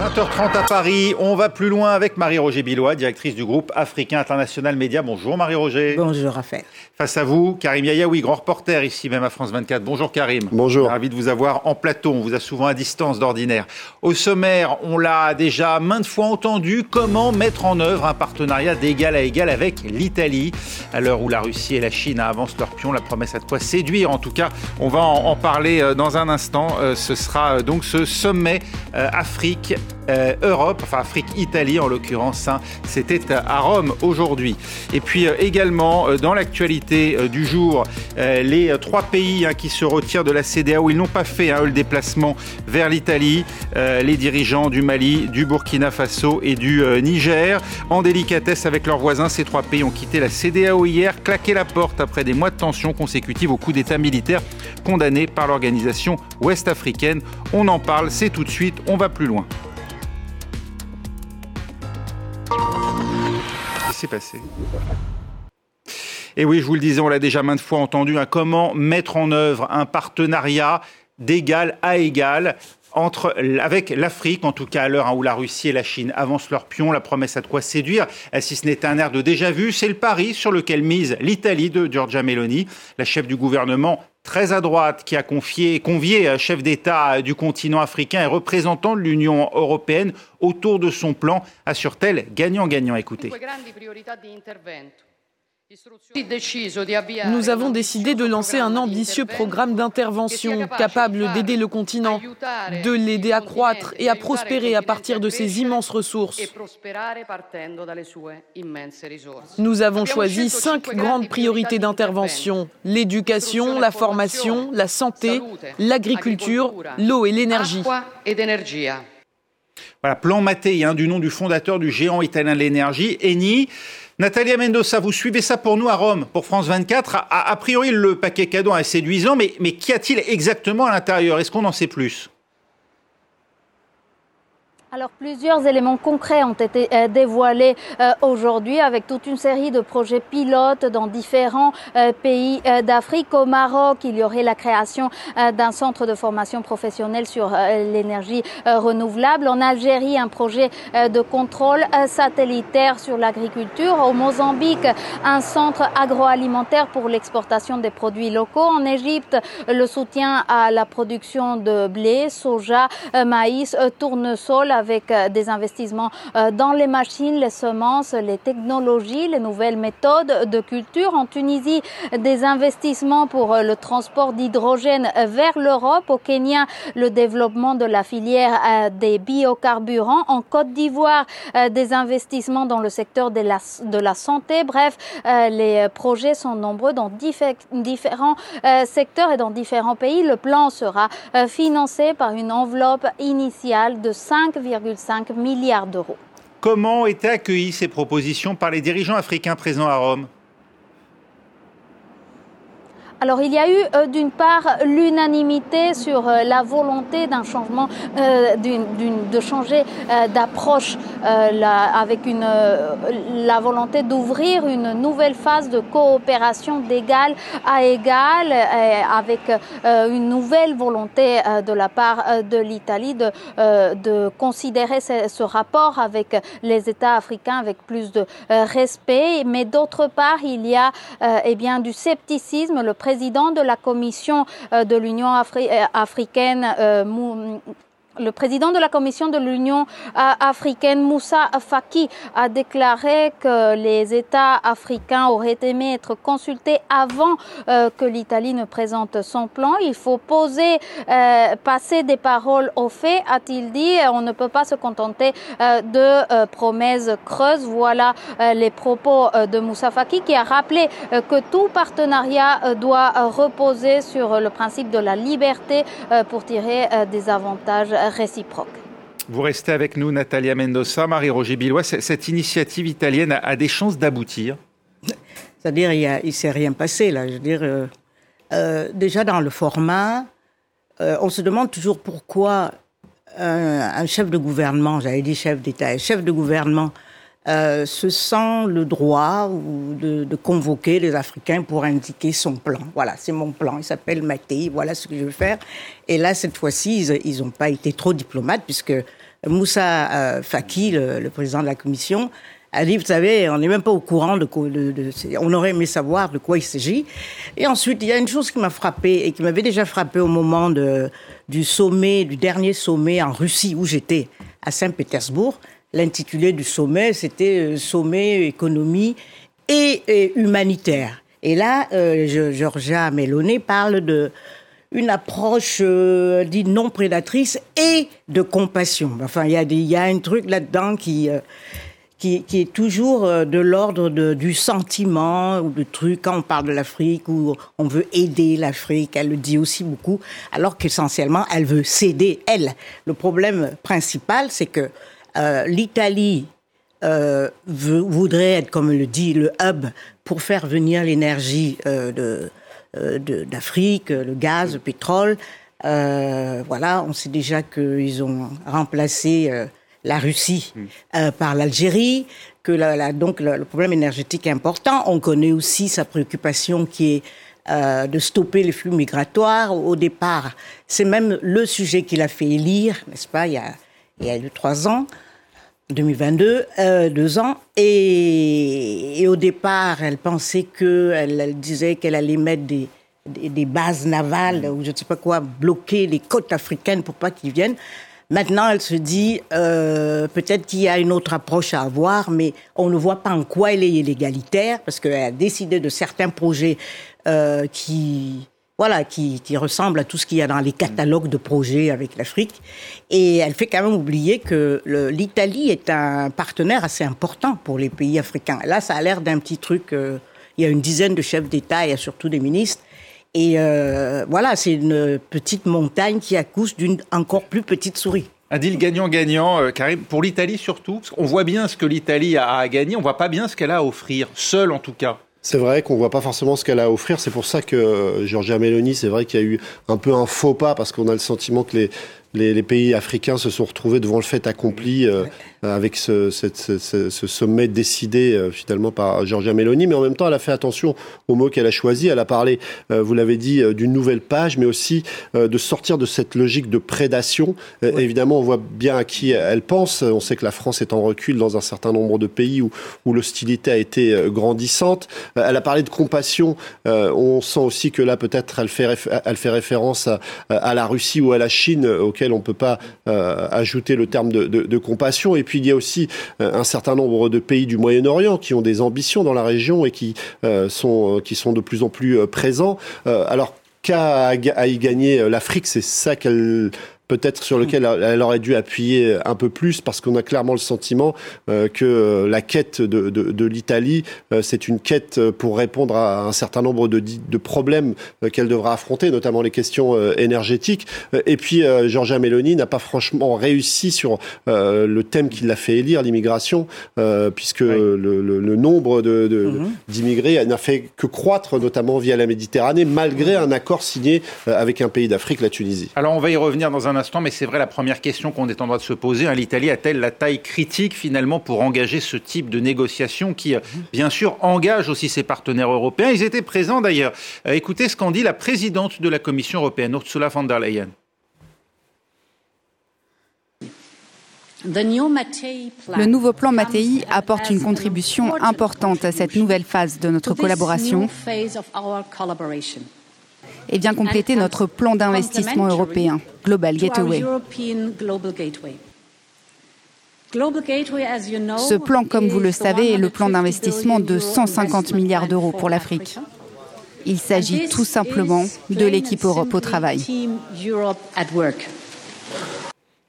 20h30 à Paris, on va plus loin avec Marie-Roger Billois, directrice du groupe Africain International Média. Bonjour Marie-Roger. Bonjour Raphaël. Face à vous, Karim Yayaoui, grand reporter ici même à France 24. Bonjour Karim. Bonjour. Ravi de vous avoir en plateau, on vous a souvent à distance d'ordinaire. Au sommaire, on l'a déjà maintes fois entendu, comment mettre en œuvre un partenariat d'égal à égal avec l'Italie. À l'heure où la Russie et la Chine avancent leur pion, la promesse à de quoi séduire. En tout cas, on va en, parler euh, dans un instant. Euh, ce sera euh, donc ce sommet Afrique euh, Europe, enfin Afrique-Italie en l'occurrence. Hein. C'était à Rome aujourd'hui. Et puis euh, également euh, dans l'actualité du jour, les trois pays hein, qui se retirent de la CDAO, ils n'ont pas fait hein, le déplacement vers l'Italie. les dirigeants du Mali, du Burkina Faso et du Niger, en délicatesse avec leurs voisins, ces trois pays ont quitté la CDAO hier, claqué la porte après des mois de tensions consécutives au coup d'État militaire condamné par l'organisation ouest-africaine. On en parle, c'est tout de suite, on va plus loin. Et oui, je vous le disais, on l'a déjà maintes fois entendu, hein, comment mettre en œuvre un partenariat d'égal à égal entre, avec l'Afrique, en tout cas à l'heure hein, où la Russie et la Chine avancent leur pion, la promesse à de quoi séduire, si ce n'est un air de déjà vu, c'est le pari sur lequel mise l'Italie de Giorgia Meloni, la chef du gouvernement très à droite qui a confié, convié chef d'État du continent africain et représentant de l'Union européenne autour de son plan, assure-t-elle gagnant-gagnant. Écoutez. Nous avons décidé de lancer un ambitieux programme d'intervention capable d'aider le continent, de l'aider à croître et à prospérer à partir de ses immenses ressources. Nous avons choisi cinq grandes priorités d'intervention l'éducation, la formation, la santé, l'agriculture, l'eau et l'énergie. Voilà, plan Mattei, hein, du nom du fondateur du géant italien de l'énergie, Eni. Natalia Mendoza, vous suivez ça pour nous à Rome, pour France 24. A, priori, le paquet cadeau est séduisant, mais, mais qu'y a-t-il exactement à l'intérieur? Est-ce qu'on en sait plus? Alors plusieurs éléments concrets ont été euh, dévoilés euh, aujourd'hui avec toute une série de projets pilotes dans différents euh, pays d'Afrique. Au Maroc, il y aurait la création d'un centre de formation professionnelle sur l'énergie renouvelable. En Algérie, un projet de contrôle satellitaire sur l'agriculture. Au Mozambique, un centre agroalimentaire pour l'exportation des produits locaux. En Égypte, le soutien à la production de blé, soja, maïs, tournesol avec euh, des investissements euh, dans les machines, les semences, les technologies, les nouvelles méthodes de culture. En Tunisie, des investissements pour euh, le transport d'hydrogène vers l'Europe. Au Kenya, le développement de la filière des biocarburants. En Côte d'Ivoire, des investissements dans le secteur de la, santé. Bref, les projets sont nombreux dans différents secteurs et dans différents pays. Le plan sera financé par une enveloppe initiale de 5, 5 milliards d'euros. Comment étaient accueillies ces propositions par les dirigeants africains présents à Rome? Alors il y a eu euh, d'une part l'unanimité sur euh, la volonté d'un changement, euh, de changer d'approche avec une, la volonté d'ouvrir une nouvelle phase de coopération d'égal à égal avec une nouvelle volonté de la part de l'Italie de, de considérer ce, ce, rapport avec les États africains avec plus de respect. Mais d'autre part, il y a eh bien, du scepticisme. Le de la Commission euh, de l'Union euh, africaine, euh, le président de la Commission de l'Union africaine, Moussa Faki, a déclaré que les États africains auraient aimé être consultés avant euh, que l'Italie ne présente son plan. Il faut poser, euh, passer des paroles aux faits, a-t-il dit. On ne peut pas se contenter euh, de promesses creuses. Voilà les propos de Moussa Faki qui a rappelé que tout partenariat doit reposer sur le principe de la liberté pour tirer des avantages réciproque. Vous restez avec nous, Natalia Mendoza, Marie-Roger Billois. Cette initiative italienne a, des chances d'aboutir? C'est-à-dire, il ne s'est rien passé, là. Je veux dire, euh, euh, déjà dans le format, euh, on se demande toujours pourquoi un chef de gouvernement, j'avais dit chef d'État, chef de gouvernement euh, se sent le droit de, convoquer les Africains pour indiquer son plan. Voilà, c'est mon plan. Il s'appelle Maté. Voilà ce que je veux faire. Et là, cette fois-ci, ils n'ont pas été trop diplomates puisque Moussa Faki, le, président de la commission, a dit, vous savez, on n'est même pas au courant de, de, on aurait aimé savoir de quoi il s'agit. Et ensuite, il y a une chose qui m'a frappé et qui m'avait déjà frappé au moment du sommet, du dernier sommet en Russie où j'étais à Saint-Pétersbourg. L'intitulé du sommet, c'était euh, Sommet économie et, humanitaire. Et là, euh, Georgia Meloni parle de une approche euh, dite non prédatrice et de compassion. Enfin, il y a, y a un truc là-dedans qui, qui, est toujours de l'ordre du sentiment ou de truc quand on parle de l'Afrique où on veut aider l'Afrique. Elle le dit aussi beaucoup, alors qu'essentiellement elle veut céder elle. Le problème principal, c'est que euh, l'Italie euh, voudrait être, comme le dit, le hub pour faire venir l'énergie euh, de, d'Afrique, le gaz, le pétrole. voilà, on sait déjà qu'ils ont remplacé la Russie mm. euh, par l'Algérie, que la, donc le, problème énergétique est important. On connaît aussi sa préoccupation qui est euh, de stopper les flux migratoires. Au départ, c'est même le sujet qu'il a fait élire, n'est-ce pas, il y a, il y a eu trois ans. 2022, euh, deux ans, et, au départ, elle pensait que, elle, disait qu'elle allait mettre des, bases navales ou je ne sais pas quoi, bloquer les côtes africaines pour pas qu'ils viennent. Maintenant, elle se dit euh, peut-être qu'il y a une autre approche à avoir, mais on ne voit pas en quoi elle est égalitaire, parce qu'elle a décidé de certains projets euh, qui voilà, qui, ressemblent à tout ce qu'il y a dans les catalogues de projets avec l'Afrique. Et elle fait quand même oublier que l'Italie est un partenaire assez important pour les pays africains. Là, ça a l'air d'un petit truc. Euh, il y a une dizaine de chefs d'État et surtout des ministres et euh, voilà, c'est une petite montagne qui accouche d'une encore plus petite souris. Un deal gagnant-gagnant, euh, Karim, pour l'Italie surtout. On voit bien ce que l'Italie a à gagner, on voit pas bien ce qu'elle a à offrir, seule en tout cas. C'est vrai qu'on voit pas forcément ce qu'elle a à offrir. C'est pour ça que euh, Giorgia Meloni, c'est vrai qu'il y a eu un peu un faux pas parce qu'on a le sentiment que les, les, les, pays africains se sont retrouvés devant le fait accompli euh, avec ce, ce, ce, ce, sommet décidé euh, finalement par Giorgia Meloni. Mais en même temps, elle a fait attention aux mots qu'elle a choisis. Elle a parlé, euh, vous l'avez dit, d'une nouvelle page, mais aussi de sortir de cette logique de prédation. Évidemment, on voit bien à qui elle pense. On sait que la France est en recul dans un certain nombre de pays où, où l'hostilité a été grandissante. elle a parlé de compassion. on sent aussi que là, peut-être, elle fait, elle fait référence à, à, la Russie ou à la Chine, on ne peut pas euh, ajouter le terme de, compassion. Et puis il y a aussi euh, un certain nombre de pays du Moyen-Orient qui ont des ambitions dans la région et qui euh, sont qui sont de plus en plus présents. alors qu'à à y gagner l'Afrique, c'est ça qu'elle peut-être sur lequel elle aurait dû appuyer un peu plus parce qu'on a clairement le sentiment euh, que la quête de, de, de l'Italie, euh, c'est une quête pour répondre à un certain nombre de, de problèmes euh, qu'elle devra affronter, notamment les questions énergétiques. Et puis, Giorgia Meloni n'a pas franchement réussi sur le thème qui l'a fait élire, l'immigration, puisque le, le, le, nombre mhm. d'immigrés de, n'a fait que croître, notamment via la Méditerranée, malgré un accord signé avec un pays d'Afrique, la Tunisie. Alors, on va y revenir dans un instant, mais c'est vrai, la première question qu'on est en droit de se poser, hein, l'Italie a-t-elle la taille critique finalement pour engager ce type de négociation qui, euh, bien sûr, engage aussi ses partenaires européens? Ils étaient présents d'ailleurs. Euh, écoutez ce qu'en dit la présidente de la Commission européenne, Ursula von der Leyen. Le nouveau plan Mattei apporte une contribution importante à cette nouvelle phase de notre collaboration et vient compléter notre plan d'investissement européen, Global Gateway. Ce plan, comme vous le savez, est le plan d'investissement de 150 milliards d'euros pour l'Afrique. Il s'agit tout simplement de l'équipe Europe au travail.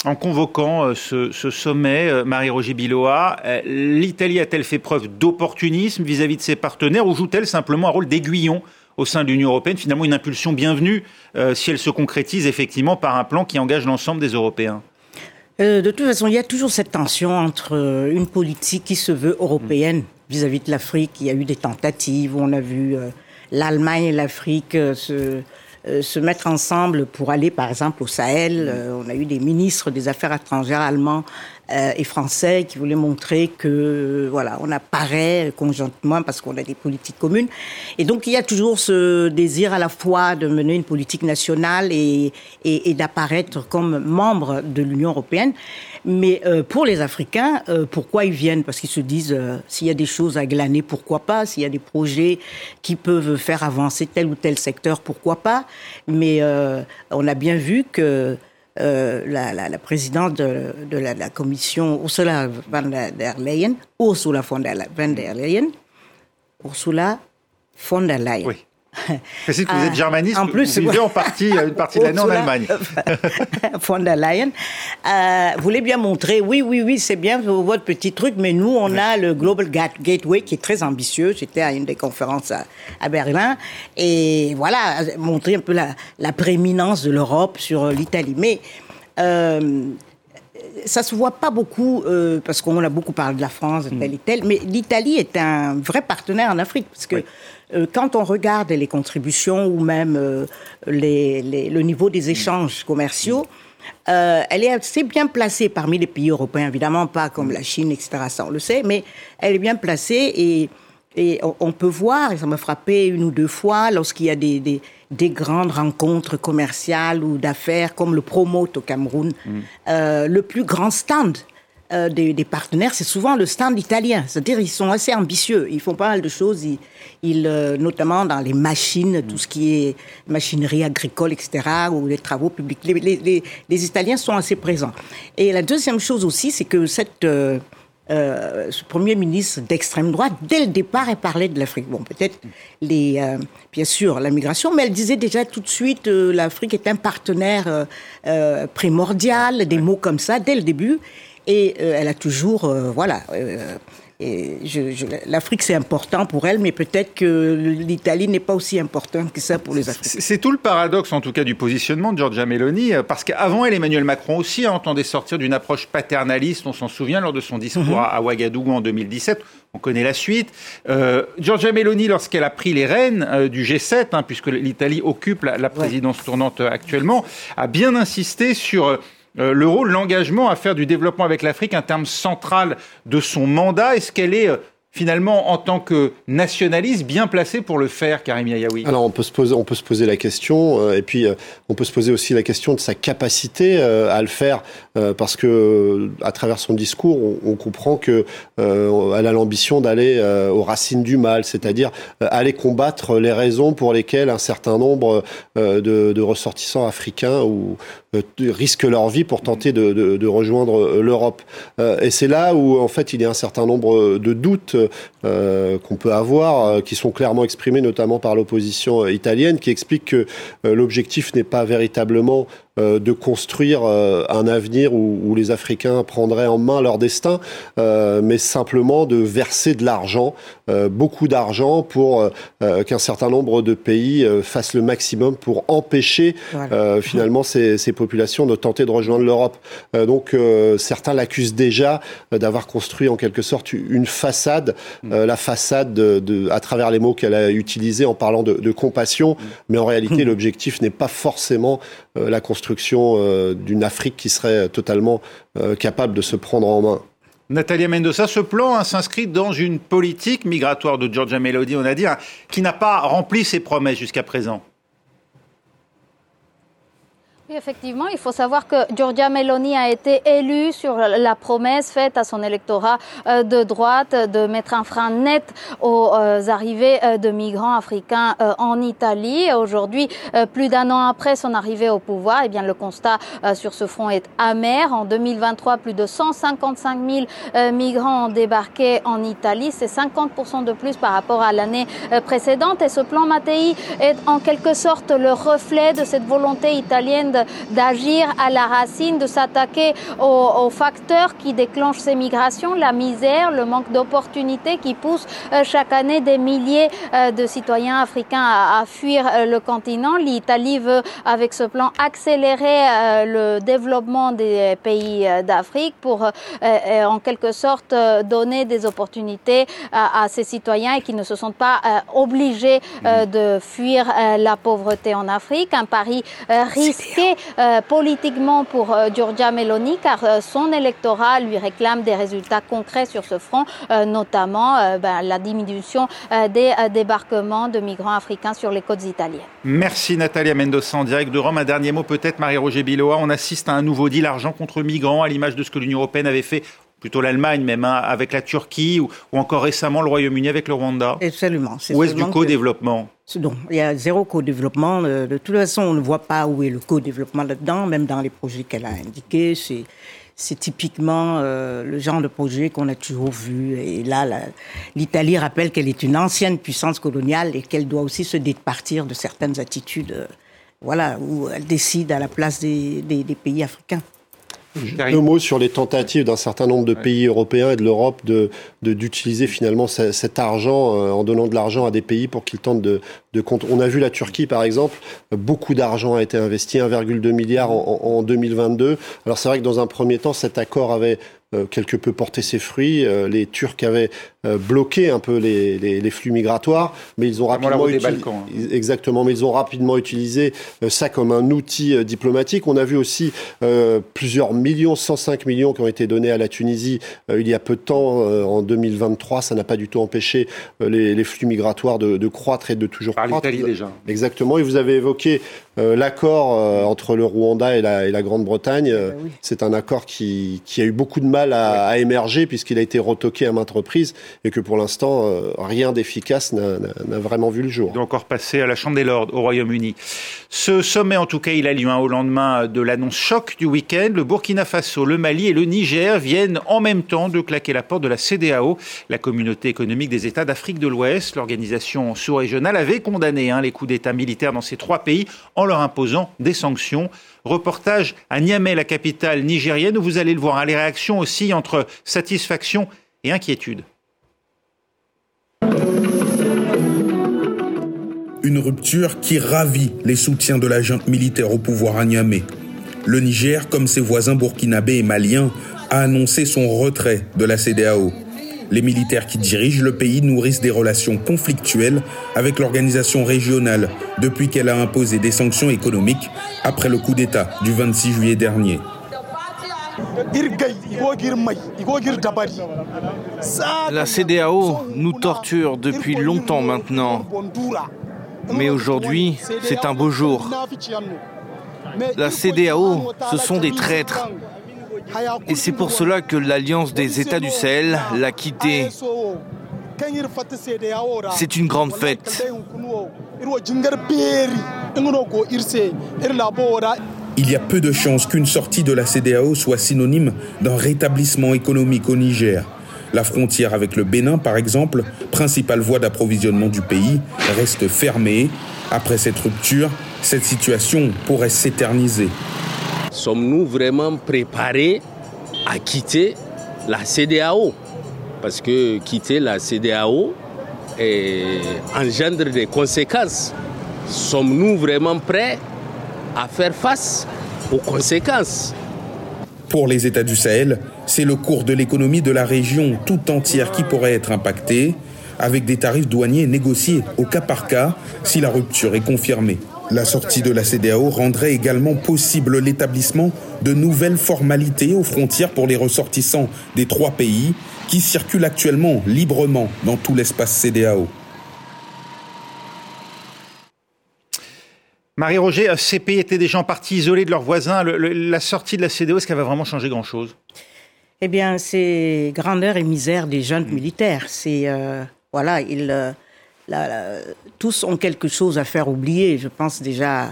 En convoquant euh, ce, sommet, euh, Marie-Roger Biloa, euh, l'Italie a-t-elle fait preuve d'opportunisme vis-à-vis de ses partenaires ou joue-t-elle simplement un rôle d'aiguillon au sein de l'Union européenne, finalement une impulsion bienvenue euh, si elle se concrétise effectivement par un plan qui engage l'ensemble des Européens euh, De toute façon, il y a toujours cette tension entre euh, une politique qui se veut européenne vis-à-vis de l'Afrique. Il y a eu des tentatives où on a vu l'Allemagne et l'Afrique se se mettre ensemble pour aller, par exemple, au Sahel. on a eu des ministres des Affaires étrangères allemands euh, et français qui voulaient montrer que voilà, on apparaît conjointement parce qu'on a des politiques communes. Et donc il y a toujours ce désir à la fois de mener une politique nationale et, et, d'apparaître comme membre de l'Union européenne. Mais euh, pour les Africains, euh, pourquoi ils viennent? Parce qu'ils se disent s'il y a des choses à glaner, pourquoi pas? S'il y a des projets qui peuvent faire avancer tel ou tel secteur, pourquoi pas? Mais on a bien vu que euh, la, présidente de, la, commission, Ursula von der Leyen, Ursula von der, Leyen, Ursula von der Leyen. Précise que vous êtes ah, germaniste, en plus, vous vivez en partie, une partie de l'année en Allemagne. von der Leyen euh, voulait bien montrer, oui, oui, oui, c'est bien votre petit truc, mais nous, on a le Global Gateway qui est très ambitieux. J'étais à une des conférences à, à, Berlin. Et voilà, montrer un peu la, la prééminence de l'Europe sur l'Italie. Mais euh, ça se voit pas beaucoup euh, parce qu'on a beaucoup parlé de la France, de tel et tel, mais l'Italie est un vrai partenaire en Afrique parce que euh, quand on regarde les contributions ou même euh, les, les, le niveau des échanges commerciaux, euh, elle est assez bien placée parmi les pays européens, évidemment pas comme la Chine, etc. Ça, on le sait, mais elle est bien placée et, et on, on, peut voir, et ça m'a frappé une ou deux fois, lorsqu'il y a des, des, des, grandes rencontres commerciales ou d'affaires, comme le Promote au Cameroun, mm. euh, le plus grand stand euh, des, des, partenaires, c'est souvent le stand italien. C'est-à-dire ils sont assez ambitieux. Ils font pas mal de choses. Ils, ils euh, notamment dans les machines, tout ce qui est machinerie agricole, etc., ou les travaux publics. Les, les, les, Italiens sont assez présents. Et la deuxième chose aussi, c'est que cette euh, euh, ce premier ministre d'extrême droite, dès le départ, elle parlait de l'Afrique. Bon, peut-être les, euh, bien sûr, la migration, mais elle disait déjà tout de suite euh, l'Afrique est un partenaire primordial, des mots comme ça dès le début. Et euh, elle a toujours, euh, voilà. Euh, L'Afrique, c'est important pour elle, mais peut-être que l'Italie n'est pas aussi importante que ça pour les Africains. C'est tout le paradoxe, en tout cas, du positionnement de Giorgia Meloni, parce qu'avant elle, Emmanuel Macron aussi entendait sortir d'une approche paternaliste, on s'en souvient, lors de son discours mm -hmm. à Ouagadougou en 2017. On connaît la suite. Euh, Giorgia Meloni, lorsqu'elle a pris les rênes euh, du G7, hein, puisque l'Italie occupe la, la présidence ouais. tournante actuellement, a bien insisté sur euh, le rôle, l'engagement à faire du développement avec l'Afrique un terme central de son mandat. Est-ce qu'elle est, euh, finalement, en tant que nationaliste, bien placé pour le faire, Karim Yaoui Alors, on peut, se poser, on peut se poser la question, euh, et puis euh, on peut se poser aussi la question de sa capacité euh, à le faire, euh, parce que euh, à travers son discours, on, comprend que euh, elle a l'ambition d'aller aux racines du mal, c'est-à-dire aller combattre les raisons pour lesquelles un certain nombre de, de ressortissants africains ou, risquent leur vie pour tenter de, de, rejoindre l'Europe. et c'est là où, en fait, il y a un certain nombre de doutes euh, qu'on peut avoir, euh, qui sont clairement exprimés notamment par l'opposition euh, italienne, qui explique que euh, l'objectif n'est pas véritablement euh, de construire euh, un avenir où, où, les Africains prendraient en main leur destin, mais simplement de verser de l'argent, beaucoup d'argent, pour qu'un certain nombre de pays fassent le maximum pour empêcher voilà. finalement ces, ces, populations de tenter de rejoindre l'Europe. donc certains l'accusent déjà d'avoir construit en quelque sorte une façade euh, la façade de, de, à travers les mots qu'elle a utilisés en parlant de, de compassion, mais en réalité l'objectif n'est pas forcément euh, la construction euh, d'une Afrique qui serait totalement euh, capable de se prendre en main. Natalia Mendoza, ce plan hein, s'inscrit dans une politique migratoire de Georgia Melody, on a dit, hein, qui n'a pas rempli ses promesses jusqu'à présent. Oui, effectivement, il faut savoir que Giorgia Meloni a été élue sur la promesse faite à son électorat euh, de droite de mettre un frein net aux euh, arrivées euh, de migrants africains en Italie. Aujourd'hui, plus d'un an après son arrivée au pouvoir, eh bien, le constat sur ce front est amer. En 2023, plus de 155 000 migrants ont débarqué en Italie. C'est 50% de plus par rapport à l'année précédente. Et ce plan Mattei est en quelque sorte le reflet de cette volonté italienne d'agir à la racine, de s'attaquer aux, facteurs qui déclenchent ces migrations, la misère, le manque d'opportunités qui poussent chaque année des milliers de citoyens africains à, fuir le continent. L'Italie veut, avec ce plan, accélérer le développement des pays d'Afrique pour, en quelque sorte, donner des opportunités à, ces citoyens et qui ne se sentent pas obligés de fuir la pauvreté en Afrique. Un pari risqué politiquement pour Giorgia Meloni car son électorat lui réclame des résultats concrets sur ce front, notamment ben, la diminution des débarquements de migrants africains sur les côtes italiennes. Merci Natalia Mendoza en direct de Rome. Un dernier mot peut-être, Marie-Roger Biloa. On assiste à un nouveau deal argent contre migrants à l'image de ce que l'Union européenne avait fait plutôt l'Allemagne même, hein, avec la Turquie ou, encore récemment le Royaume-Uni avec le Rwanda Absolument. Où est-ce du co-développement? Non, il y a zéro co-développement. De, toute façon, on ne voit pas où est le co-développement là-dedans, même dans les projets qu'elle a indiqués. C'est typiquement euh, le genre de projet qu'on a toujours vu. Et là, l'Italie rappelle qu'elle est une ancienne puissance coloniale et qu'elle doit aussi se départir de certaines attitudes, euh, voilà, où elle décide à la place des pays africains. Un mot sur les tentatives d'un certain nombre de pays européens et de l'Europe de d'utiliser finalement cet argent euh, en donnant de l'argent à des pays pour qu'ils tentent de, de On a vu la Turquie par exemple, beaucoup d'argent a été investi, 1,2 milliard en, en 2022. Alors c'est vrai que dans un premier temps, cet accord avait euh, quelque peu porté ses fruits. Euh, les Turcs avaient euh, bloqué un peu les, les, les, flux migratoires, mais ils ont rapidement utilisé, hein. exactement, mais ils ont rapidement utilisé ça comme un outil diplomatique. On a vu aussi plusieurs millions, 105 millions qui ont été donnés à la Tunisie il y a peu de temps, en 2023. Ça n'a pas du tout empêché les, les, flux migratoires de, de, croître et de toujours Par croître. l'Italie déjà. Exactement. Et vous avez évoqué l'accord entre le Rwanda et la, et la Grande-Bretagne. Ah bah C'est un accord qui, qui a eu beaucoup de mal à, émerger puisqu'il a été retoqué à maintes reprises et que pour l'instant, euh, rien d'efficace n'a vraiment vu le jour. Il encore passer à la Chambre des Lords au Royaume-Uni. Ce sommet, en tout cas, il a lieu hein, au lendemain de l'annonce choc du week-end. Le Burkina Faso, le Mali et le Niger viennent en même temps de claquer la porte de la CDAO, la communauté économique des États d'Afrique de l'Ouest. L'organisation sous-régionale avait condamné hein, les coups d'État militaires dans ces trois pays en leur imposant des sanctions. Reportage à Niamey, la capitale nigérienne, où vous allez le voir, hein, les réactions aussi entre satisfaction et inquiétude. Une rupture qui ravit les soutiens de la junte militaire au pouvoir à Niamey. Le Niger, comme ses voisins burkinabés et maliens, a annoncé son retrait de la CDAO. Les militaires qui dirigent le pays nourrissent des relations conflictuelles avec l'organisation régionale depuis qu'elle a imposé des sanctions économiques après le coup d'État du 26 juillet dernier. La CDAO nous torture depuis longtemps maintenant. Mais aujourd'hui, c'est un beau jour. La CDAO, ce sont des traîtres. Et c'est pour cela que l'Alliance des États du Sahel l'a quitté. C'est une grande fête. Il y a peu de chances qu'une sortie de la CDAO soit synonyme d'un rétablissement économique au Niger. La frontière avec le Bénin, par exemple, principale voie d'approvisionnement du pays, reste fermée. Après cette rupture, cette situation pourrait s'éterniser. Sommes-nous vraiment préparés à quitter la CDAO Parce que quitter la CDAO engendre des conséquences. Sommes-nous vraiment prêts à faire face aux conséquences? Pour les États du Sahel, c'est le cours de l'économie de la région tout entière qui pourrait être impacté, avec des tarifs douaniers négociés au cas par cas si la rupture est confirmée. La sortie de la CDAO rendrait également possible l'établissement de nouvelles formalités aux frontières pour les ressortissants des trois pays qui circulent actuellement librement dans tout l'espace CDAO. Marie-Roger, ces pays étaient déjà en partie isolés de leurs voisins. la sortie de la CDAO, est-ce qu'elle va vraiment changer grand-chose? Eh bien, c'est grandeur et misère des jeunes militaires. C'est euh, voilà, ils, euh, tous ont quelque chose à faire oublier. Je pense déjà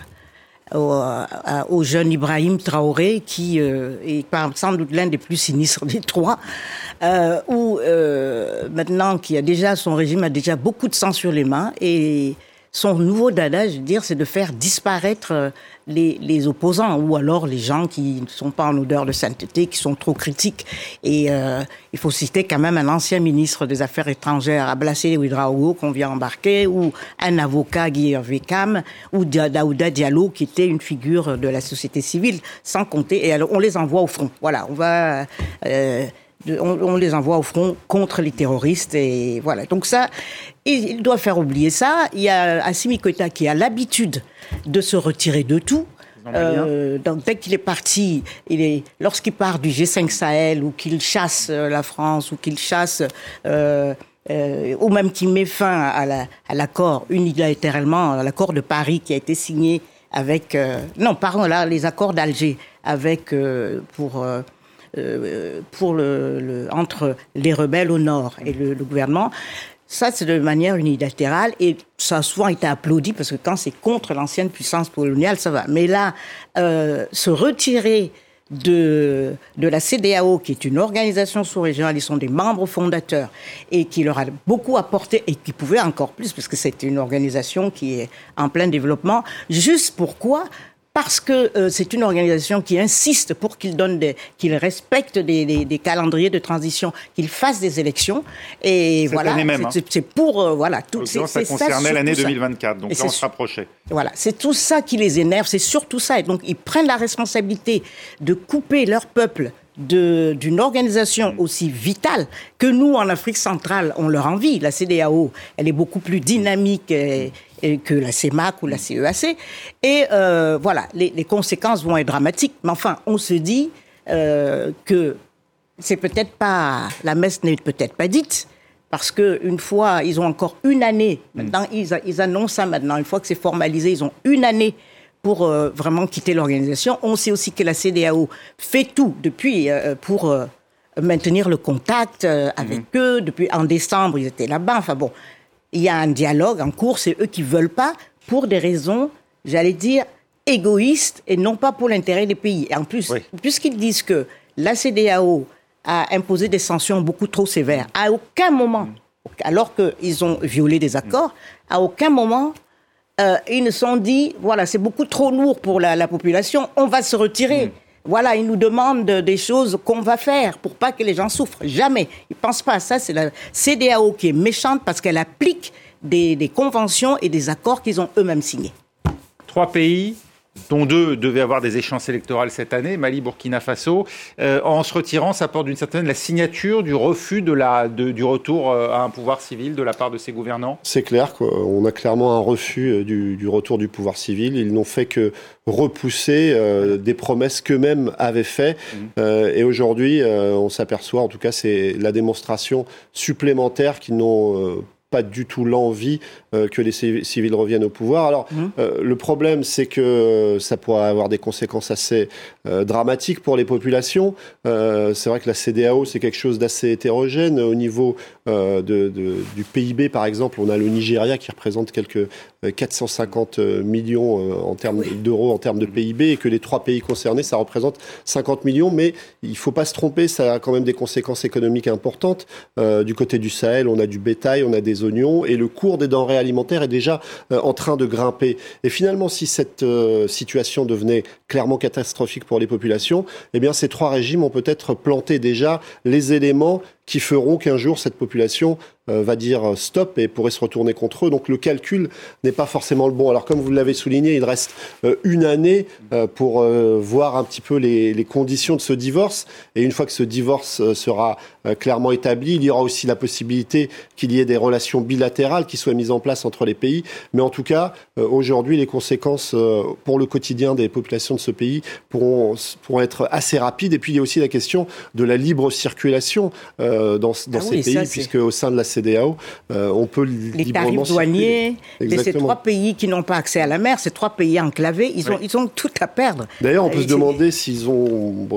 au, jeune Ibrahim Traoré, qui euh, est sans doute l'un des plus sinistres des trois, euh, où euh, maintenant qui a déjà son régime a déjà beaucoup de sang sur les mains et son nouveau dada, je veux dire, c'est de faire disparaître euh, les, les, opposants ou alors les gens qui ne sont pas en odeur de sainteté, qui sont trop critiques. Et euh, il faut citer quand même un ancien ministre des Affaires étrangères, Ablassé Ouidraogo, qu'on vient embarquer, ou un avocat, Guillaume Vekam, ou Daouda Diallo, qui était une figure de la société civile, sans compter. Et alors, on les envoie au front. Voilà, on va... Euh, on, les envoie au front contre les terroristes et voilà. Donc ça, il doit faire oublier ça. Il y a Assimi Koïta qui a l'habitude de se retirer de tout. Euh, donc dès qu'il est parti, il est lorsqu'il part du G5 Sahel ou qu'il chasse euh, la France ou qu'il chasse euh, euh, ou même qu'il met fin à l'accord la, unilatéralement, à l'accord de Paris qui a été signé avec non pardon là les accords d'Alger avec pour euh, le, entre les rebelles au nord et le, gouvernement. Ça, c'est de manière unilatérale et ça a souvent été applaudi parce que quand c'est contre l'ancienne puissance coloniale, ça va. Mais là, euh, se retirer de, de la CDAO, qui est une organisation sous-régionale, ils sont des membres fondateurs et qui leur a beaucoup apporté et qui pouvait encore plus parce que c'est une organisation qui est en plein développement. Juste pourquoi parce que euh, c'est une organisation qui insiste pour qu'il donne des, qu'il respecte des, des, des, calendriers de transition, qu'il fasse des élections. Et Cette voilà, hein. c'est pour euh, voilà tout. C'est, ça concernait l'année 2024, donc là on se rapprochait. Voilà, c'est tout ça qui les énerve, c'est surtout ça. Et donc ils prennent la responsabilité de couper leur peuple d'une organisation mm. aussi vitale que nous, en Afrique centrale, on leur envie. La CDAO, elle est beaucoup plus dynamique et, que la CEMAC ou la CEAC. Et euh, voilà, les, les, conséquences vont être dramatiques. Mais enfin, on se dit euh, que c'est peut-être pas la messe n'est peut-être pas dite. Parce que une fois, ils ont encore une année. Maintenant, ils, ils annoncent ça maintenant. Une fois que c'est formalisé, ils ont une année pour euh, vraiment quitter l'organisation. On sait aussi que la CDAO fait tout depuis pour maintenir le contact avec mhm. eux. Depuis en décembre, ils étaient là-bas. Enfin bon, il y a un dialogue en cours. C'est eux qui veulent pas pour des raisons, j'allais dire, égoïstes et non pas pour l'intérêt des pays. Et en plus, puisqu'ils disent que la CDAO a imposé des sanctions beaucoup trop sévères, à aucun moment, alors qu'ils ont violé des accords, à aucun moment euh, ils nous sont dit, voilà, c'est beaucoup trop lourd pour la, population, on va se retirer. Mm. Voilà, ils nous demandent des choses qu'on va faire pour pas que les gens souffrent. Jamais. Ils pensent pas à ça. C'est la CDAO qui est méchante parce qu'elle applique des, des conventions et des accords qu'ils ont eux-mêmes signés. Trois pays, dont deux devaient avoir des échéances électorales cette année, Mali, Burkina Faso. Euh, en se retirant, ça porte d'une certaine la signature du refus de la, du retour euh, à un pouvoir civil de la part de ces gouvernants C'est clair, on a clairement un refus euh, du, retour du pouvoir civil. Ils n'ont fait que repousser des promesses qu'eux-mêmes avaient faites. Mmh. et aujourd'hui, on s'aperçoit, en tout cas, c'est la démonstration supplémentaire qu'ils n'ont pas du tout l'envie euh, que les civils reviennent au pouvoir. Alors, mmh. euh, le problème, c'est que euh, ça pourrait avoir des conséquences assez dramatiques pour les populations. c'est vrai que la CDAO, c'est quelque chose d'assez hétérogène. Au niveau de, de, du PIB, par exemple, on a le Nigeria qui représente quelques 450 millions en termes d'euros en termes de PIB et que les trois pays concernés, ça représente 50 millions. Mais il faut pas se tromper, ça a quand même des conséquences économiques importantes. du côté du Sahel, on a du bétail, on a des oignons et le cours des denrées alimentaires est déjà euh, en train de grimper. Et finalement, si cette euh, situation devenait clairement catastrophique pour les populations, eh bien, ces trois régimes ont peut-être planté déjà les éléments qui feront qu'un jour cette population euh, va dire stop et pourrait se retourner contre eux. Donc le calcul n'est pas forcément le bon. Alors comme vous l'avez souligné, il reste euh, une année euh, pour voir un petit peu les, les, conditions de ce divorce. Et une fois que ce divorce sera clairement établi, il y aura aussi la possibilité qu'il y ait des relations bilatérales qui soient mises en place entre les pays. Mais en tout cas, aujourd'hui, les conséquences pour le quotidien des populations de ce pays pourront, pourront être assez rapides. Et puis il y a aussi la question de la libre circulation dans, dans ah ces pays, puisque au sein de la CDAO, euh, on peut les tarifs douaniers, ces trois pays qui n'ont pas accès à la mer, ces trois pays enclavés, ils ont, ils ont tout à perdre. D'ailleurs, on peut se demander s'ils ont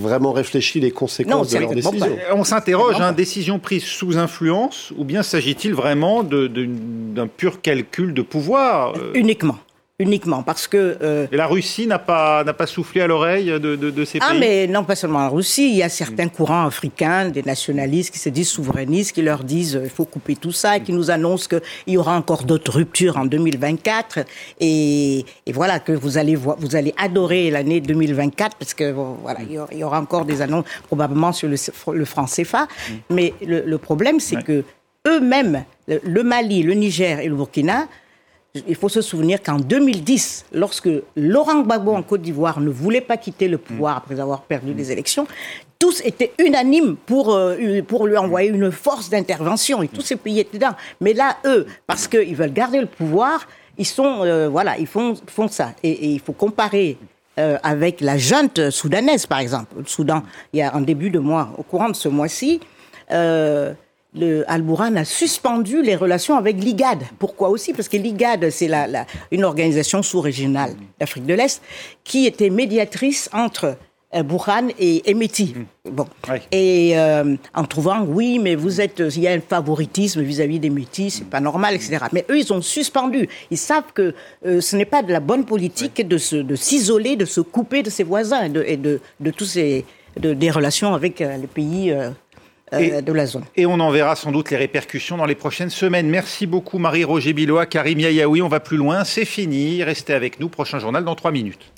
vraiment réfléchi les conséquences de leur décision. On s'interroge, hein, décision prise sous influence, ou bien s'agit-il vraiment d'un pur calcul de pouvoir euh Uniquement uniquement parce que euh, et la Russie n'a pas n'a pas soufflé à l'oreille de, de, de, ces ah, pays. Ah mais non pas seulement la Russie, il y a certains courants africains, des nationalistes qui se disent souverainistes, qui leur disent il faut couper tout ça, et qui nous annoncent qu'il y aura encore d'autres ruptures en 2024 et, et, voilà que vous allez voir, vous allez adorer l'année 2024 parce que voilà il y aura encore des annonces probablement sur le, le franc CFA, mm. mais le, le problème c'est que eux-mêmes, le Mali, le Niger et le Burkina il faut se souvenir qu'en 2010, lorsque Laurent Gbagbo en Côte d'Ivoire ne voulait pas quitter le pouvoir après avoir perdu les élections, tous étaient unanimes pour, euh, pour lui envoyer une force d'intervention et tous ces pays étaient dedans. Mais là, eux, parce qu'ils veulent garder le pouvoir, ils sont, euh, voilà, ils font, font ça. Et, il faut comparer euh, avec la junte soudanaise, par exemple. Le Soudan, il y a un début de mois, au courant de ce mois-ci, le Al-Bourhan a suspendu les relations avec l'IGAD. Pourquoi aussi? Parce que l'IGAD, c'est la, une organisation sous-régionale d'Afrique de l'Est qui était médiatrice entre euh, Bourhan et Emeti. Mm. Bon. Et euh, en trouvant, oui, mais vous êtes, il y a un favoritisme vis-à-vis des Métis, c'est pas normal, etc. Mais eux, ils ont suspendu. Ils savent que euh, ce n'est pas de la bonne politique de, s'isoler, de, se couper de ses voisins et de, de, tous ces, des relations avec les pays euh, de la zone. Et on en verra sans doute les répercussions dans les prochaines semaines. Merci beaucoup Marie-Roger Bilois, Karim Yayaoui. On va plus loin, c'est fini. Restez avec nous. Prochain journal dans trois minutes.